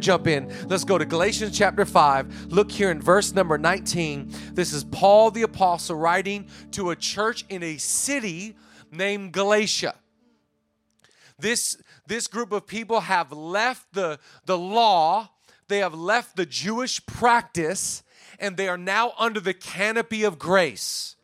jump in. Let's go to Galatians chapter 5. Look here in verse number 19. This is Paul the Apostle writing to a church in a city named Galatia. This, this group of people have left the, the law, they have left the Jewish practice, and they are now under the canopy of grace.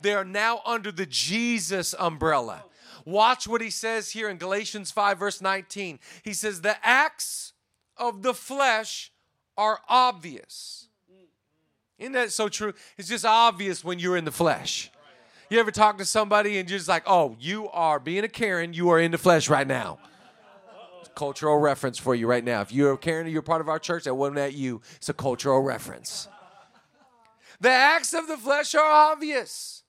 They are now under the Jesus umbrella. Watch what he says here in Galatians 5, verse 19. He says, The acts of the flesh are obvious. Isn't that so true? It's just obvious when you're in the flesh. You ever talk to somebody and you're just like, oh, you are being a Karen, you are in the flesh right now. Cultural reference for you right now. If you're a Karen you're part of our church, that wasn't at you. It's a cultural reference. The acts of the flesh are obvious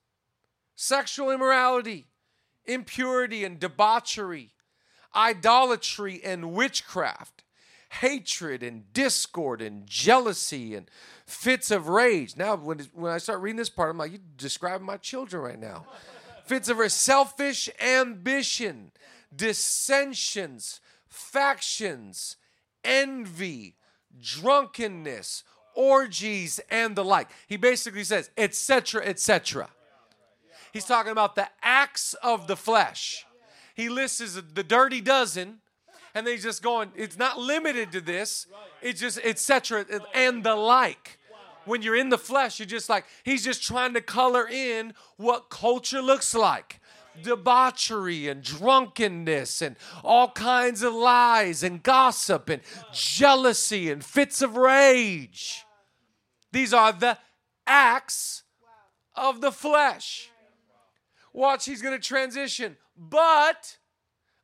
sexual immorality, impurity and debauchery, idolatry and witchcraft, hatred and discord and jealousy and fits of rage. Now, when, when I start reading this part, I'm like, you're describing my children right now. fits of selfish ambition, dissensions, factions, envy, drunkenness, orgies, and the like. He basically says, etc., etc. He's talking about the acts of the flesh. He lists the dirty dozen, and then he's just going, it's not limited to this, it's just etc. and the like. When you're in the flesh, you're just like, he's just trying to color in what culture looks like debauchery and drunkenness and all kinds of lies and gossip and jealousy and fits of rage. These are the acts of the flesh. Watch, he's going to transition. But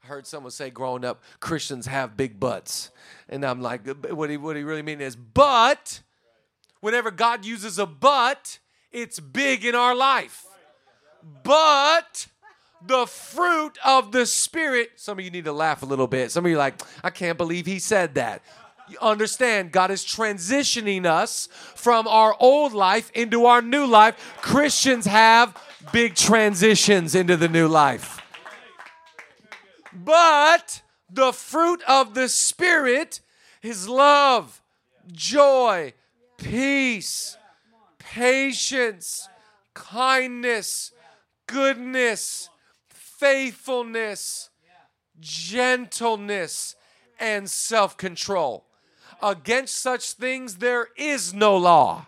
I heard someone say growing up, Christians have big butts. And I'm like, what he, what he really mean is, but whenever God uses a but, it's big in our life. But the fruit of the Spirit, some of you need to laugh a little bit. Some of you like, I can't believe he said that. You understand, God is transitioning us from our old life into our new life. Christians have big transitions into the new life. But the fruit of the Spirit is love, joy, peace, patience, kindness, goodness, faithfulness, gentleness, and self control. Against such things there is no law.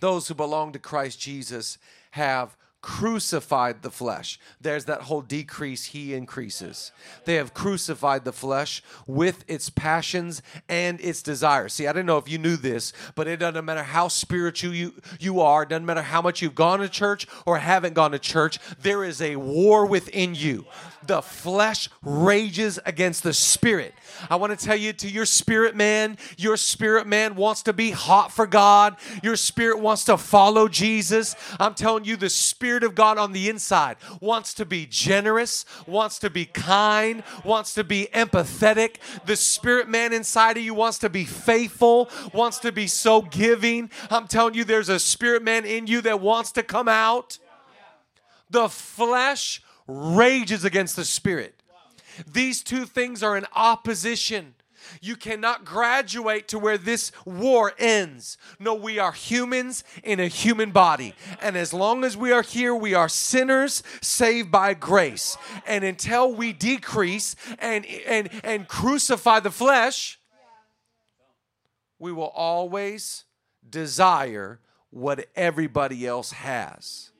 Those who belong to Christ Jesus have crucified the flesh. There's that whole decrease, he increases. They have crucified the flesh with its passions and its desires. See, I don't know if you knew this, but it doesn't matter how spiritual you, you are, it doesn't matter how much you've gone to church or haven't gone to church, there is a war within you. The flesh rages against the spirit. I want to tell you to your spirit man, your spirit man wants to be hot for God. Your spirit wants to follow Jesus. I'm telling you, the spirit of God on the inside wants to be generous, wants to be kind, wants to be empathetic. The spirit man inside of you wants to be faithful, wants to be so giving. I'm telling you, there's a spirit man in you that wants to come out. The flesh rages against the spirit. These two things are in opposition. You cannot graduate to where this war ends. No, we are humans in a human body. And as long as we are here, we are sinners saved by grace. And until we decrease and, and, and crucify the flesh, we will always desire what everybody else has.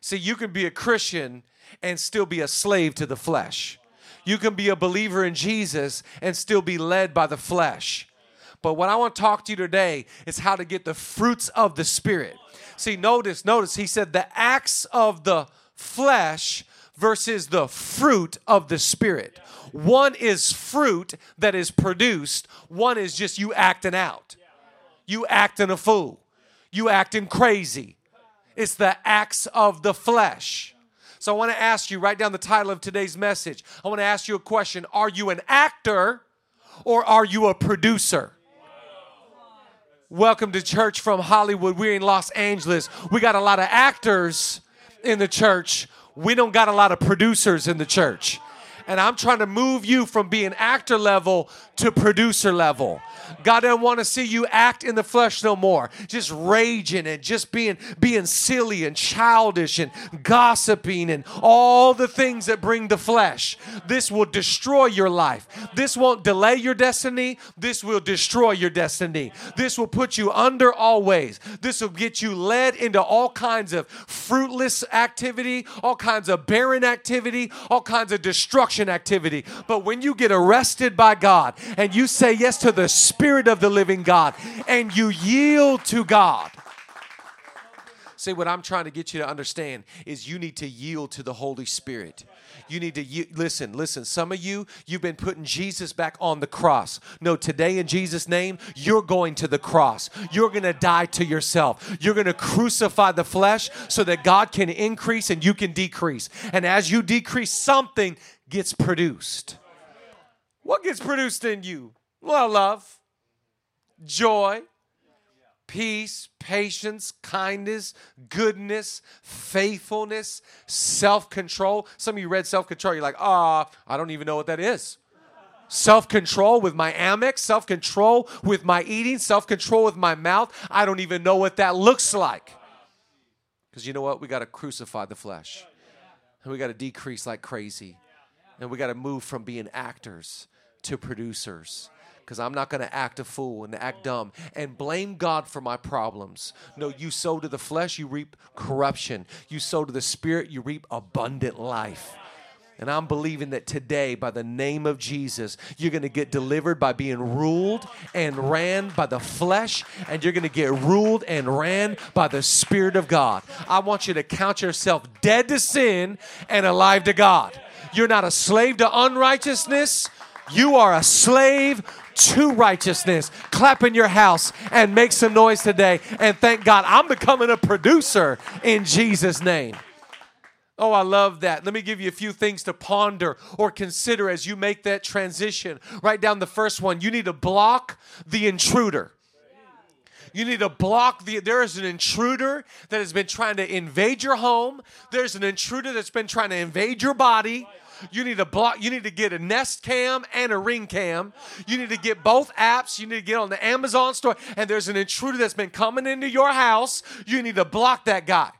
See, you can be a Christian and still be a slave to the flesh. You can be a believer in Jesus and still be led by the flesh. But what I want to talk to you today is how to get the fruits of the Spirit. See, notice, notice, he said the acts of the flesh versus the fruit of the Spirit. One is fruit that is produced, one is just you acting out. You acting a fool. You acting crazy. It's the acts of the flesh. So I want to ask you, write down the title of today's message. I want to ask you a question Are you an actor or are you a producer? Welcome to church from Hollywood. We're in Los Angeles. We got a lot of actors in the church. We don't got a lot of producers in the church. And I'm trying to move you from being actor level to producer level. God doesn't want to see you act in the flesh no more. Just raging and just being being silly and childish and gossiping and all the things that bring the flesh. This will destroy your life. This won't delay your destiny. This will destroy your destiny. This will put you under always. This will get you led into all kinds of fruitless activity, all kinds of barren activity, all kinds of destruction activity. But when you get arrested by God and you say yes to the Spirit of the living God and you yield to God. See, what I'm trying to get you to understand is you need to yield to the Holy Spirit. You need to listen, listen. Some of you, you've been putting Jesus back on the cross. No, today in Jesus' name, you're going to the cross. You're going to die to yourself. You're going to crucify the flesh so that God can increase and you can decrease. And as you decrease, something gets produced. What gets produced in you? Well, love, joy, peace, patience, kindness, goodness, faithfulness, self control. Some of you read self control, you're like, ah, oh, I don't even know what that is. Self control with my Amex, self control with my eating, self control with my mouth. I don't even know what that looks like. Because you know what? We got to crucify the flesh. And we got to decrease like crazy. And we got to move from being actors to producers because I'm not going to act a fool and act dumb and blame God for my problems. No, you sow to the flesh, you reap corruption. You sow to the spirit, you reap abundant life. And I'm believing that today, by the name of Jesus, you're going to get delivered by being ruled and ran by the flesh, and you're going to get ruled and ran by the Spirit of God. I want you to count yourself dead to sin and alive to God. You're not a slave to unrighteousness, you are a slave to righteousness. Clap in your house and make some noise today. And thank God I'm becoming a producer in Jesus' name. Oh, I love that. Let me give you a few things to ponder or consider as you make that transition. Write down the first one. You need to block the intruder. You need to block the. There is an intruder that has been trying to invade your home. There's an intruder that's been trying to invade your body. You need to block. You need to get a Nest Cam and a Ring Cam. You need to get both apps. You need to get on the Amazon store. And there's an intruder that's been coming into your house. You need to block that guy.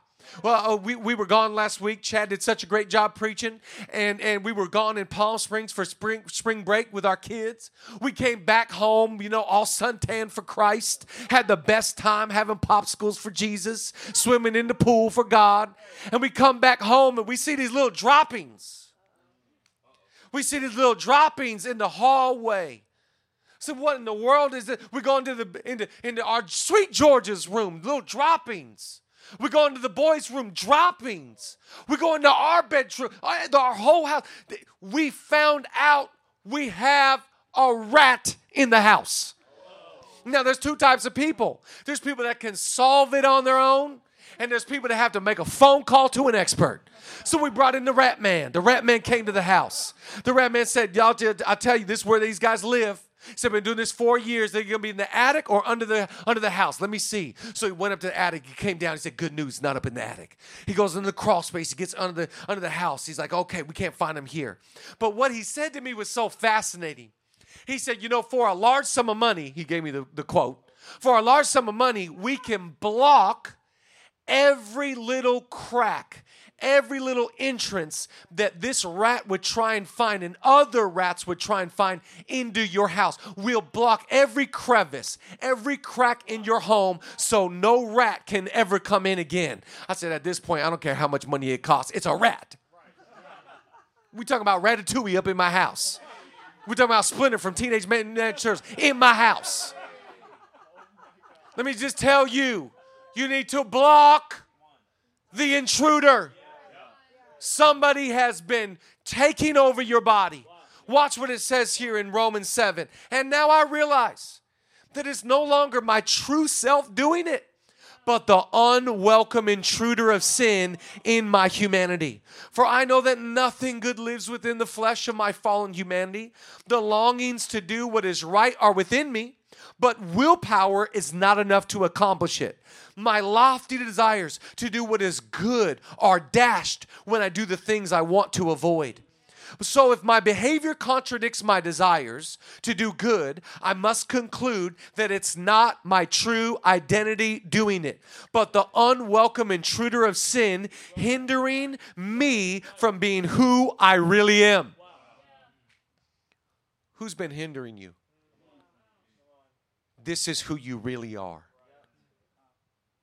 Well, uh, we, we were gone last week. Chad did such a great job preaching, and, and we were gone in Palm Springs for spring spring break with our kids. We came back home, you know, all suntan for Christ. Had the best time having popsicles for Jesus, swimming in the pool for God. And we come back home and we see these little droppings we see these little droppings in the hallway. So what in the world is it? We're going to the into, into our sweet George's room, little droppings. We're going to the boys' room, droppings. We're going to our bedroom, uh, our whole house. We found out we have a rat in the house. Now, there's two types of people. There's people that can solve it on their own, and there's people that have to make a phone call to an expert. So we brought in the rat man. The rat man came to the house. The rat man said, Y'all, I tell you, this is where these guys live. Said, I've been doing this four years. They're gonna be in the attic or under the under the house. Let me see. So he went up to the attic. He came down. He said, Good news, not up in the attic. He goes into the crawl space. He gets under the under the house. He's like, Okay, we can't find him here. But what he said to me was so fascinating. He said, You know, for a large sum of money, he gave me the, the quote. For a large sum of money, we can block every little crack every little entrance that this rat would try and find and other rats would try and find into your house. We'll block every crevice, every crack in your home so no rat can ever come in again. I said, at this point, I don't care how much money it costs, it's a rat. We talking about Ratatouille up in my house. We talking about Splinter from Teenage Mutant Turtles in my house. Let me just tell you, you need to block the intruder. Somebody has been taking over your body. Watch what it says here in Romans 7. And now I realize that it's no longer my true self doing it, but the unwelcome intruder of sin in my humanity. For I know that nothing good lives within the flesh of my fallen humanity. The longings to do what is right are within me, but willpower is not enough to accomplish it. My lofty desires to do what is good are dashed when I do the things I want to avoid. So if my behavior contradicts my desires to do good, I must conclude that it's not my true identity doing it, but the unwelcome intruder of sin hindering me from being who I really am. Who's been hindering you? This is who you really are.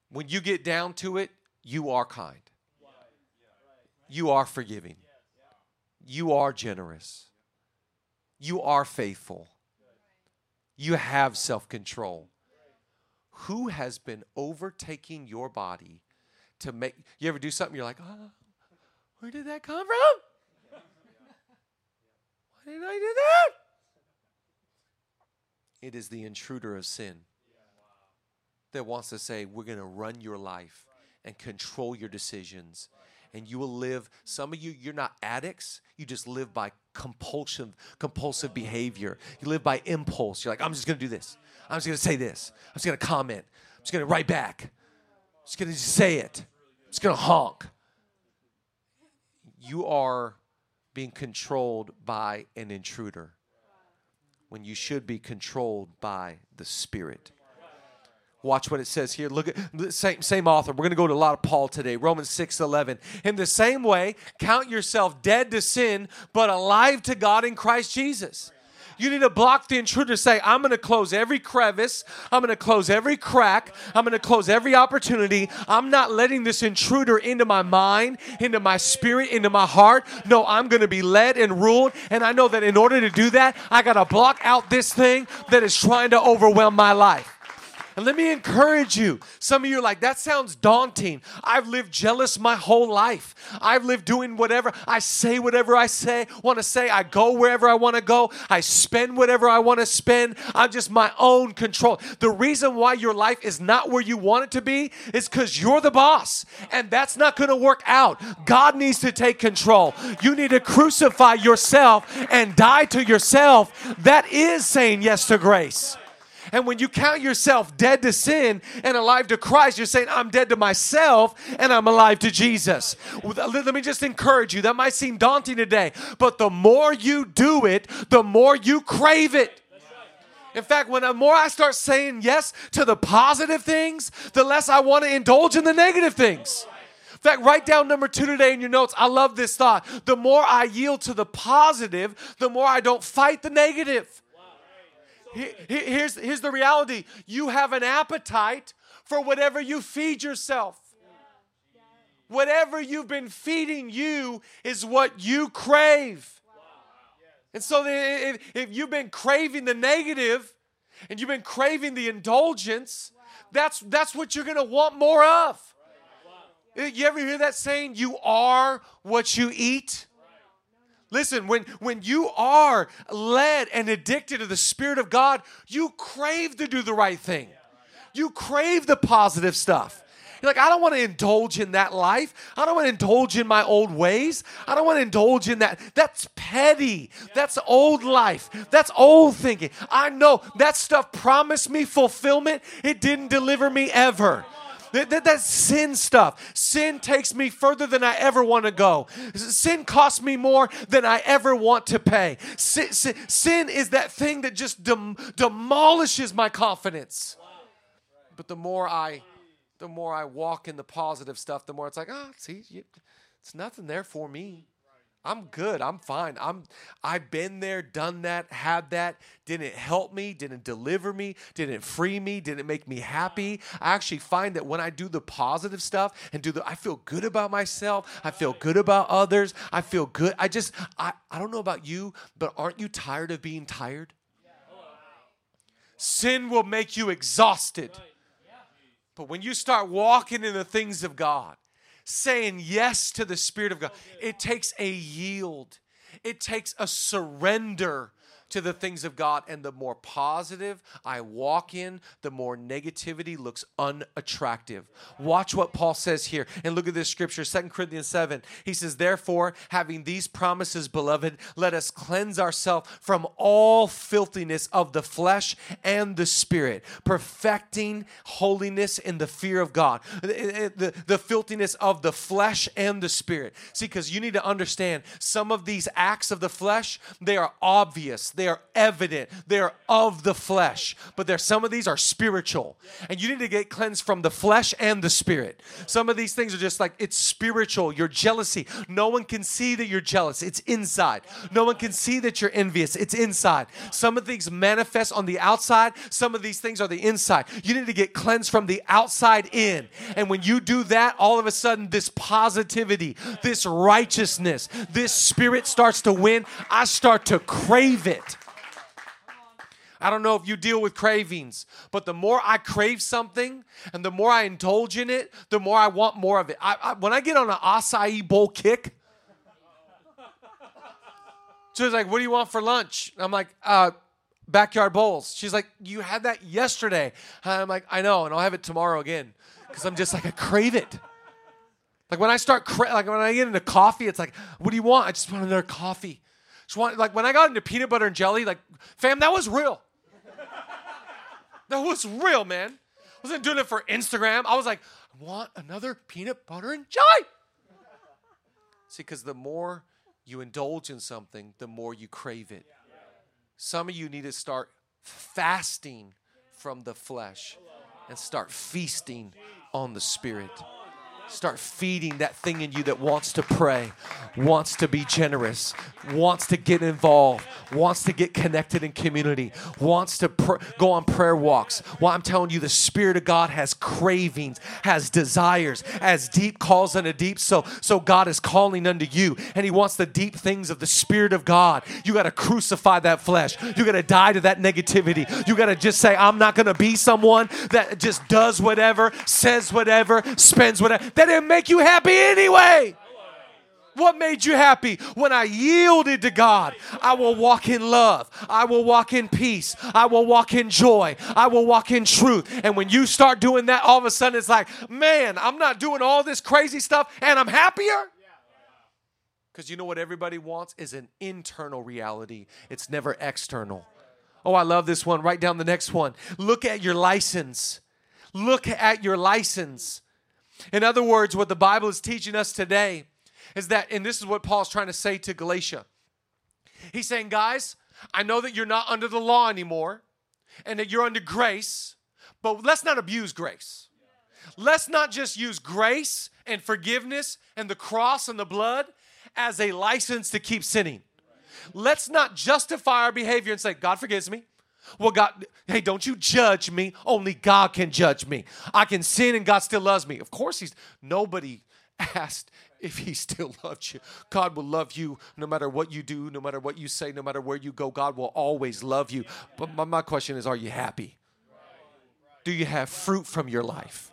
When you get down to it, you are kind. You are forgiving. You are generous. You are faithful. You have self control. Who has been overtaking your body to make you ever do something you're like, oh, where did that come from? Why did I do that? It is the intruder of sin that wants to say, We're going to run your life and control your decisions. And you will live, some of you, you're not addicts. You just live by compulsion, compulsive behavior. You live by impulse. You're like, I'm just going to do this. I'm just going to say this. I'm just going to comment. I'm just going to write back. I'm just going to say it. I'm just going to honk. You are being controlled by an intruder when you should be controlled by the Spirit. Watch what it says here. Look at the same, same author. We're going to go to a lot of Paul today. Romans 6 11. In the same way, count yourself dead to sin, but alive to God in Christ Jesus. You need to block the intruder. Say, I'm going to close every crevice. I'm going to close every crack. I'm going to close every opportunity. I'm not letting this intruder into my mind, into my spirit, into my heart. No, I'm going to be led and ruled. And I know that in order to do that, I got to block out this thing that is trying to overwhelm my life. And let me encourage you. Some of you are like, that sounds daunting. I've lived jealous my whole life. I've lived doing whatever. I say whatever I say, want to say. I go wherever I want to go. I spend whatever I want to spend. I'm just my own control. The reason why your life is not where you want it to be is because you're the boss. And that's not going to work out. God needs to take control. You need to crucify yourself and die to yourself. That is saying yes to grace. And when you count yourself dead to sin and alive to Christ, you're saying, I'm dead to myself and I'm alive to Jesus. Uh, let me just encourage you. That might seem daunting today, but the more you do it, the more you crave it. In fact, when the more I start saying yes to the positive things, the less I want to indulge in the negative things. In fact, write down number two today in your notes. I love this thought. The more I yield to the positive, the more I don't fight the negative. Here's, here's the reality you have an appetite for whatever you feed yourself. Whatever you've been feeding you is what you crave. And so if, if you've been craving the negative and you've been craving the indulgence, that's, that's what you're going to want more of. You ever hear that saying, you are what you eat? Listen, when, when you are led and addicted to the Spirit of God, you crave to do the right thing. You crave the positive stuff. You're like, I don't want to indulge in that life. I don't want to indulge in my old ways. I don't want to indulge in that. That's petty. That's old life. That's old thinking. I know that stuff promised me fulfillment. It didn't deliver me ever. That, that, that's sin stuff. Sin takes me further than I ever want to go. Sin costs me more than I ever want to pay. Sin, sin, sin is that thing that just dem- demolishes my confidence. But the more I the more I walk in the positive stuff, the more it's like, oh, see, it's nothing there for me. I'm good. I'm fine. I'm I've been there, done that, had that. Didn't help me, didn't deliver me, didn't free me, didn't make me happy. I actually find that when I do the positive stuff and do the I feel good about myself, I feel good about others, I feel good. I just I, I don't know about you, but aren't you tired of being tired? Sin will make you exhausted. But when you start walking in the things of God, saying yes to the Spirit of God. It takes a yield, it takes a surrender to the things of God. And the more positive I walk in, the more negativity looks unattractive. Watch what Paul says here. And look at this scripture, Second Corinthians 7. He says, Therefore, having these promises, beloved, let us cleanse ourselves from all filthiness of the flesh and the spirit, perfecting holiness in the fear of God. The, eh, eh, the, the filthiness of the flesh and the spirit. See, because you need to understand some of these acts of the flesh, they are obvious, they are evident, they are of the flesh. But there some of these are spiritual. And you need to get cleansed from the flesh and the spirit. Some of these things are just like it's spiritual. Your jealousy. No one can see that you're jealous. It's inside. No one can see that you're envious. It's inside. Some of these manifest on the outside, some of these things are the inside. You need to get cleansed from the outside in. And when you do that, all of a sudden this positivity, this righteousness, this spirit starts to win. I start to crave it. I don't know if you deal with cravings, but the more I crave something and the more I indulge in it, the more I want more of it. I, I, when I get on an acai bowl kick, she's like, What do you want for lunch? I'm like, uh, Backyard bowls. She's like, You had that yesterday. I'm like, I know, and I'll have it tomorrow again because I'm just like, I crave it. Like when I start, cra- like when I get into coffee, it's like, What do you want? I just want another coffee. Just want, like when I got into peanut butter and jelly, like, fam, that was real. That was real, man. I wasn't doing it for Instagram. I was like, I want another peanut butter and jelly. See, because the more you indulge in something, the more you crave it. Some of you need to start fasting from the flesh and start feasting on the spirit. Start feeding that thing in you that wants to pray, wants to be generous, wants to get involved, wants to get connected in community, wants to pr- go on prayer walks. Well, I'm telling you, the Spirit of God has cravings, has desires, has deep calls unto deep. So, so God is calling unto you, and He wants the deep things of the Spirit of God. You got to crucify that flesh. You got to die to that negativity. You got to just say, I'm not going to be someone that just does whatever, says whatever, spends whatever. That didn't make you happy anyway. What made you happy? When I yielded to God, I will walk in love. I will walk in peace. I will walk in joy. I will walk in truth. And when you start doing that, all of a sudden it's like, man, I'm not doing all this crazy stuff and I'm happier. Because you know what everybody wants is an internal reality, it's never external. Oh, I love this one. Write down the next one. Look at your license. Look at your license. In other words, what the Bible is teaching us today is that, and this is what Paul's trying to say to Galatia. He's saying, guys, I know that you're not under the law anymore and that you're under grace, but let's not abuse grace. Let's not just use grace and forgiveness and the cross and the blood as a license to keep sinning. Let's not justify our behavior and say, God forgives me. Well, God, hey, don't you judge me. Only God can judge me. I can sin and God still loves me. Of course, He's nobody asked if He still loves you. God will love you no matter what you do, no matter what you say, no matter where you go. God will always love you. But my, my question is, are you happy? Do you have fruit from your life?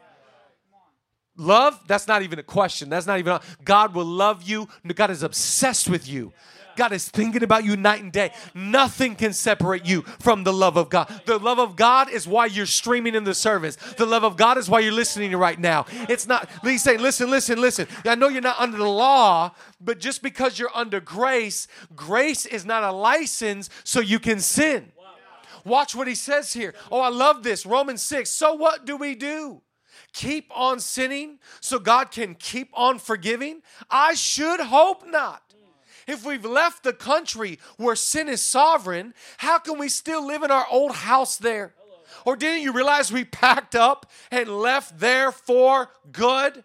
Love, that's not even a question. That's not even, a, God will love you. God is obsessed with you. God is thinking about you night and day. Nothing can separate you from the love of God. The love of God is why you're streaming in the service. The love of God is why you're listening right now. It's not, he's saying, listen, listen, listen. I know you're not under the law, but just because you're under grace, grace is not a license so you can sin. Watch what he says here. Oh, I love this. Romans 6. So what do we do? Keep on sinning so God can keep on forgiving? I should hope not. If we've left the country where sin is sovereign, how can we still live in our old house there? Or didn't you realize we packed up and left there for good?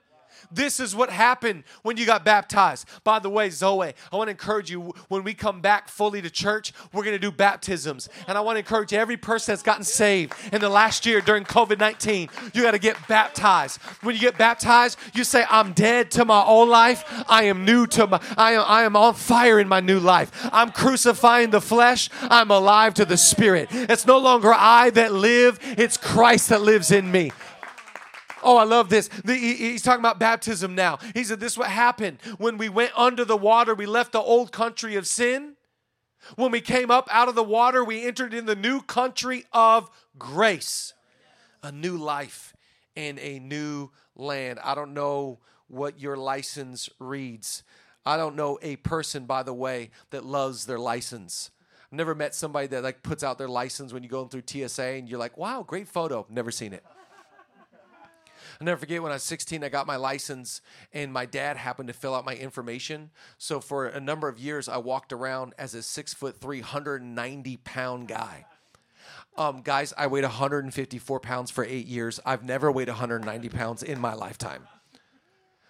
This is what happened when you got baptized. By the way, Zoe, I want to encourage you when we come back fully to church, we're going to do baptisms. And I want to encourage every person that's gotten saved in the last year during COVID 19, you got to get baptized. When you get baptized, you say, I'm dead to my old life. I am new to my, I am, I am on fire in my new life. I'm crucifying the flesh. I'm alive to the spirit. It's no longer I that live, it's Christ that lives in me. Oh, I love this. The, he, he's talking about baptism now. He said, This is what happened when we went under the water. We left the old country of sin. When we came up out of the water, we entered in the new country of grace, a new life and a new land. I don't know what your license reads. I don't know a person, by the way, that loves their license. I've never met somebody that like puts out their license when you go through TSA and you're like, wow, great photo. Never seen it. I'll never forget when I was 16, I got my license, and my dad happened to fill out my information. So for a number of years, I walked around as a six foot, 390 pound guy. Um, guys, I weighed 154 pounds for eight years. I've never weighed 190 pounds in my lifetime.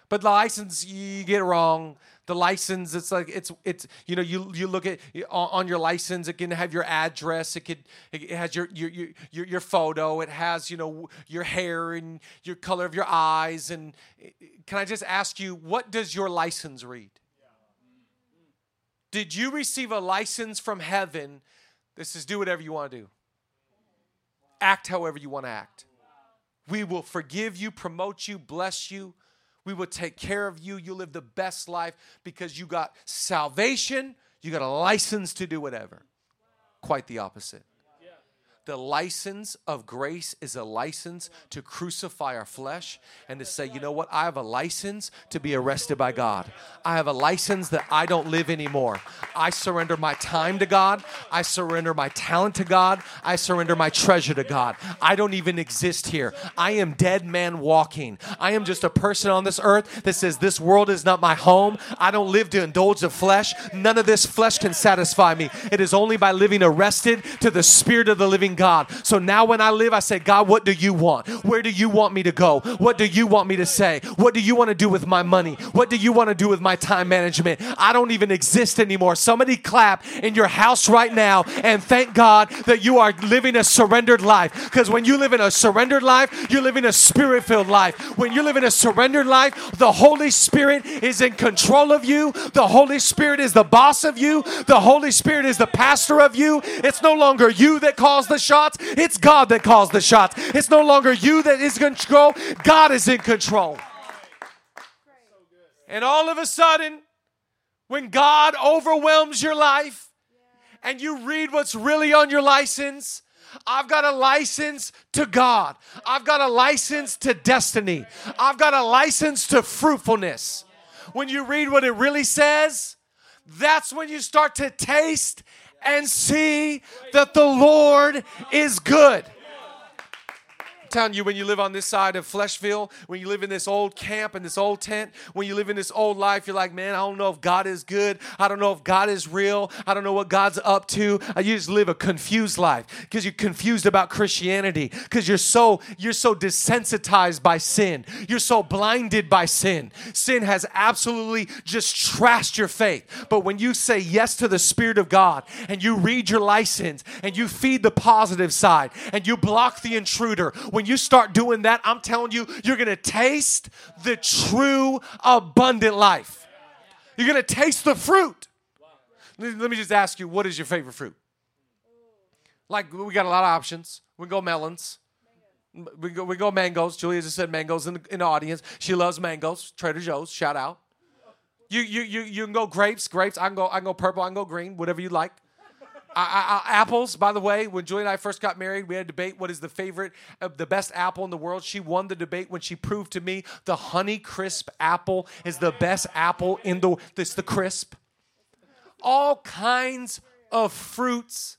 But the license, you get wrong. The license, it's like it's it's you know you you look at on your license, it can have your address, it could it has your your your your photo, it has you know your hair and your color of your eyes. And can I just ask you, what does your license read? Did you receive a license from heaven? This is do whatever you want to do. Act however you want to act. We will forgive you, promote you, bless you we will take care of you. You live the best life because you got salvation, you got a license to do whatever. Quite the opposite. The license of grace is a license to crucify our flesh and to say, you know what? I have a license to be arrested by God. I have a license that I don't live anymore. I surrender my time to God. I surrender my talent to God. I surrender my treasure to God. I don't even exist here. I am dead man walking. I am just a person on this earth that says, This world is not my home. I don't live to indulge the flesh. None of this flesh can satisfy me. It is only by living arrested to the Spirit of the living God. So now when I live, I say, God, what do you want? Where do you want me to go? What do you want me to say? What do you want to do with my money? What do you want to do with my time management? I don't even exist anymore. Somebody clap in your house right now and thank God that you are living a surrendered life. Because when you live in a surrendered life, you're living a spirit filled life. When you live in a surrendered life, the Holy Spirit is in control of you. The Holy Spirit is the boss of you. The Holy Spirit is the pastor of you. It's no longer you that calls the shots, it's God that calls the shots. It's no longer you that is in control, God is in control. And all of a sudden, when God overwhelms your life and you read what's really on your license, I've got a license to God. I've got a license to destiny. I've got a license to fruitfulness. When you read what it really says, that's when you start to taste and see that the Lord is good telling you, when you live on this side of Fleshville, when you live in this old camp and this old tent, when you live in this old life, you're like, man, I don't know if God is good. I don't know if God is real. I don't know what God's up to. Uh, you just live a confused life because you're confused about Christianity because you're so you're so desensitized by sin. You're so blinded by sin. Sin has absolutely just trashed your faith. But when you say yes to the Spirit of God and you read your license and you feed the positive side and you block the intruder, when when you start doing that, I'm telling you, you're going to taste the true abundant life. You're going to taste the fruit. Let me just ask you, what is your favorite fruit? Like, we got a lot of options. We go melons. We go, we go mangoes. Julia just said mangoes in the, in the audience. She loves mangoes. Trader Joe's, shout out. You, you, you, you can go grapes, grapes. I can go, I can go purple, I can go green, whatever you like. I, I, apples, by the way, when Julie and I first got married, we had a debate what is the favorite, uh, the best apple in the world. She won the debate when she proved to me the Honey Crisp apple is the best apple in the, this the crisp. All kinds of fruits,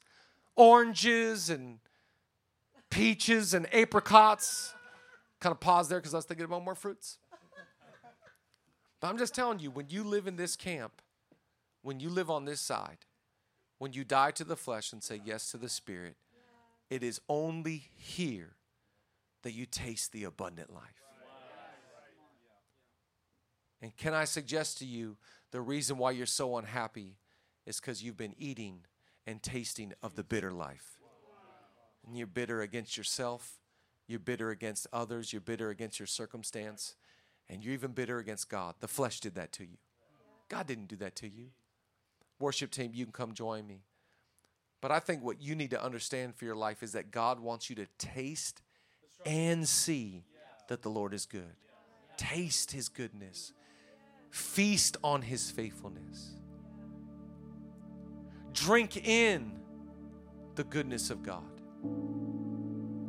oranges and peaches and apricots. Kind of pause there because I was thinking about more fruits. But I'm just telling you, when you live in this camp, when you live on this side, when you die to the flesh and say yes to the Spirit, it is only here that you taste the abundant life. And can I suggest to you the reason why you're so unhappy is because you've been eating and tasting of the bitter life. And you're bitter against yourself, you're bitter against others, you're bitter against your circumstance, and you're even bitter against God. The flesh did that to you. God didn't do that to you. Worship team, you can come join me. But I think what you need to understand for your life is that God wants you to taste and see that the Lord is good. Taste his goodness, feast on his faithfulness. drink in the goodness of God.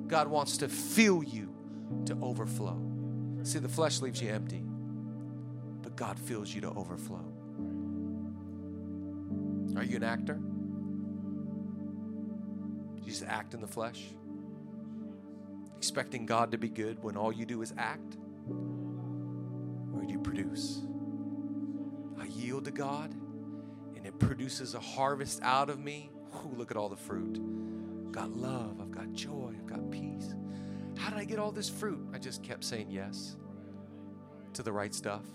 God wants to fill you to overflow. See, the flesh leaves you empty, but God fills you to overflow. Are you an actor? You just act in the flesh? Expecting God to be good when all you do is act? Or do you produce? I yield to God and it produces a harvest out of me. Ooh, look at all the fruit. I've got love, I've got joy, I've got peace. How did I get all this fruit? I just kept saying yes to the right stuff.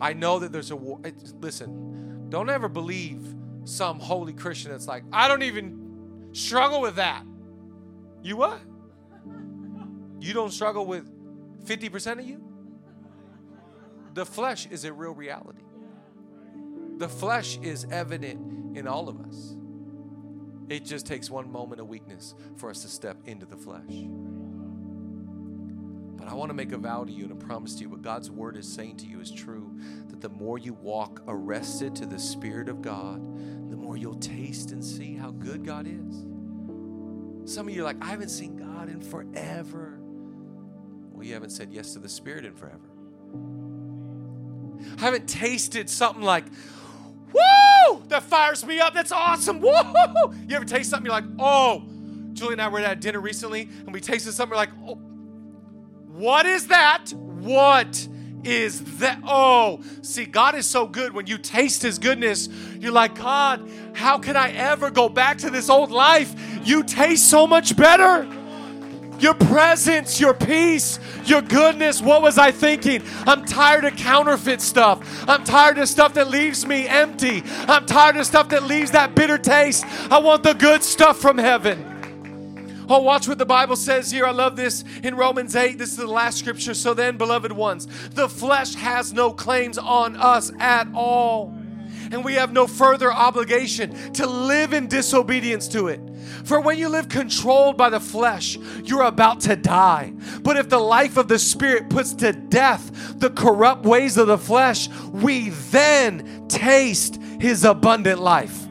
I know that there's a war. Listen, don't ever believe some holy Christian that's like, I don't even struggle with that. You what? You don't struggle with 50% of you? The flesh is a real reality. The flesh is evident in all of us. It just takes one moment of weakness for us to step into the flesh. I want to make a vow to you and a promise to you what God's word is saying to you is true that the more you walk arrested to the Spirit of God, the more you'll taste and see how good God is. Some of you are like, I haven't seen God in forever. Well, you haven't said yes to the Spirit in forever. I haven't tasted something like, woo, that fires me up. That's awesome. Woo! You ever taste something, you're like, oh, Julie and I were at dinner recently and we tasted something, we're like, oh, what is that? What is that? Oh, see, God is so good. When you taste His goodness, you're like, God, how can I ever go back to this old life? You taste so much better. Your presence, your peace, your goodness. What was I thinking? I'm tired of counterfeit stuff. I'm tired of stuff that leaves me empty. I'm tired of stuff that leaves that bitter taste. I want the good stuff from heaven. Oh, watch what the Bible says here. I love this in Romans 8. This is the last scripture. So then, beloved ones, the flesh has no claims on us at all. And we have no further obligation to live in disobedience to it. For when you live controlled by the flesh, you're about to die. But if the life of the Spirit puts to death the corrupt ways of the flesh, we then taste his abundant life.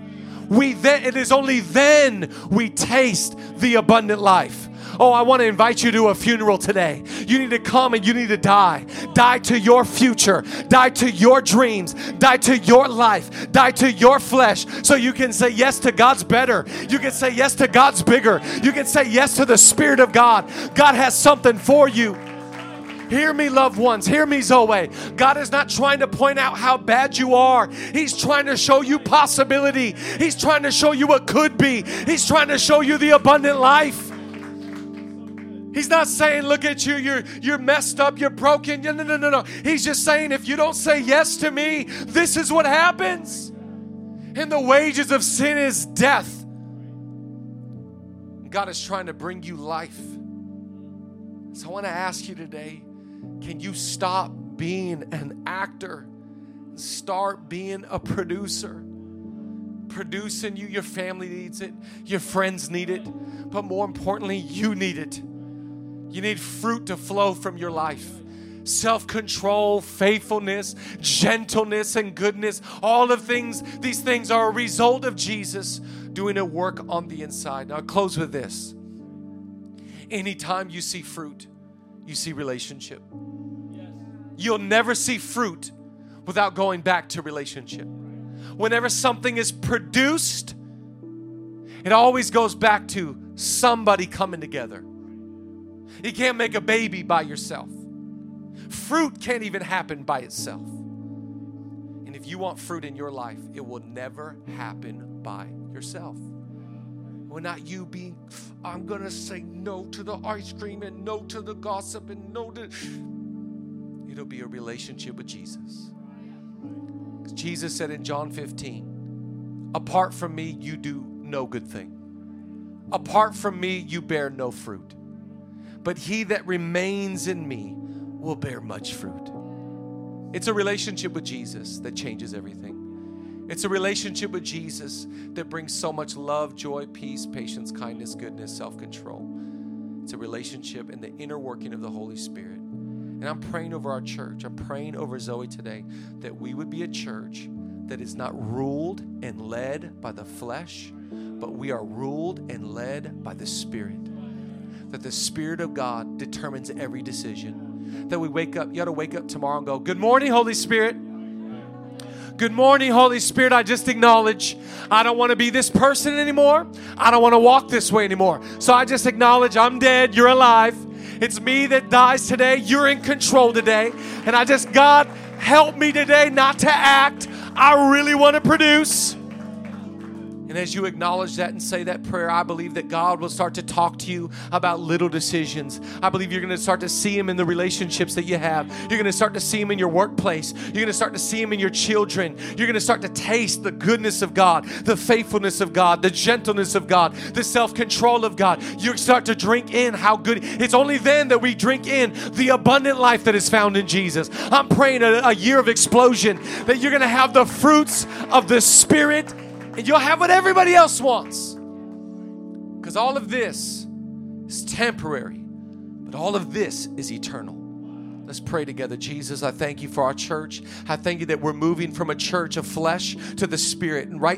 We then it is only then we taste the abundant life. Oh, I want to invite you to a funeral today. You need to come and you need to die. Die to your future, die to your dreams, die to your life, die to your flesh so you can say yes to God's better. You can say yes to God's bigger. You can say yes to the Spirit of God. God has something for you. Hear me, loved ones. Hear me, Zoe. God is not trying to point out how bad you are. He's trying to show you possibility. He's trying to show you what could be. He's trying to show you the abundant life. He's not saying, look at you, you're you're messed up, you're broken. No, no, no, no. He's just saying, if you don't say yes to me, this is what happens. And the wages of sin is death. God is trying to bring you life. So I want to ask you today can you stop being an actor and start being a producer? Producing you, your family needs it, your friends need it, but more importantly, you need it. You need fruit to flow from your life. Self control, faithfulness, gentleness, and goodness. All of things, these things are a result of Jesus doing a work on the inside. Now, I'll close with this. Anytime you see fruit, you see relationship. You'll never see fruit without going back to relationship. Whenever something is produced, it always goes back to somebody coming together. You can't make a baby by yourself. Fruit can't even happen by itself. And if you want fruit in your life, it will never happen by yourself. Not you being, I'm going to say no to the ice cream and no to the gossip and no to. It'll be a relationship with Jesus. Jesus said in John 15, Apart from me, you do no good thing. Apart from me, you bear no fruit but he that remains in me will bear much fruit. It's a relationship with Jesus that changes everything. It's a relationship with Jesus that brings so much love, joy, peace, patience, kindness, goodness, self control. It's a relationship in the inner working of the Holy Spirit. And I'm praying over our church. I'm praying over Zoe today that we would be a church that is not ruled and led by the flesh, but we are ruled and led by the Spirit. That the Spirit of God determines every decision. That we wake up, you got to wake up tomorrow and go, Good morning, Holy Spirit. Good morning, Holy Spirit. I just acknowledge I don't want to be this person anymore. I don't want to walk this way anymore. So I just acknowledge I'm dead, you're alive. It's me that dies today. You're in control today. And I just, God, help me today not to act. I really want to produce. And as you acknowledge that and say that prayer, I believe that God will start to talk to you about little decisions. I believe you're going to start to see Him in the relationships that you have. You're going to start to see Him in your workplace. You're going to start to see Him in your children. You're going to start to taste the goodness of God, the faithfulness of God, the gentleness of God, the self control of God. You start to drink in how good. It's only then that we drink in the abundant life that is found in Jesus. I'm praying a, a year of explosion that you're going to have the fruits of the Spirit and you'll have what everybody else wants. Because all of this is temporary, but all of this is eternal. Let's pray together. Jesus, I thank you for our church. I thank you that we're moving from a church of flesh to the spirit. And right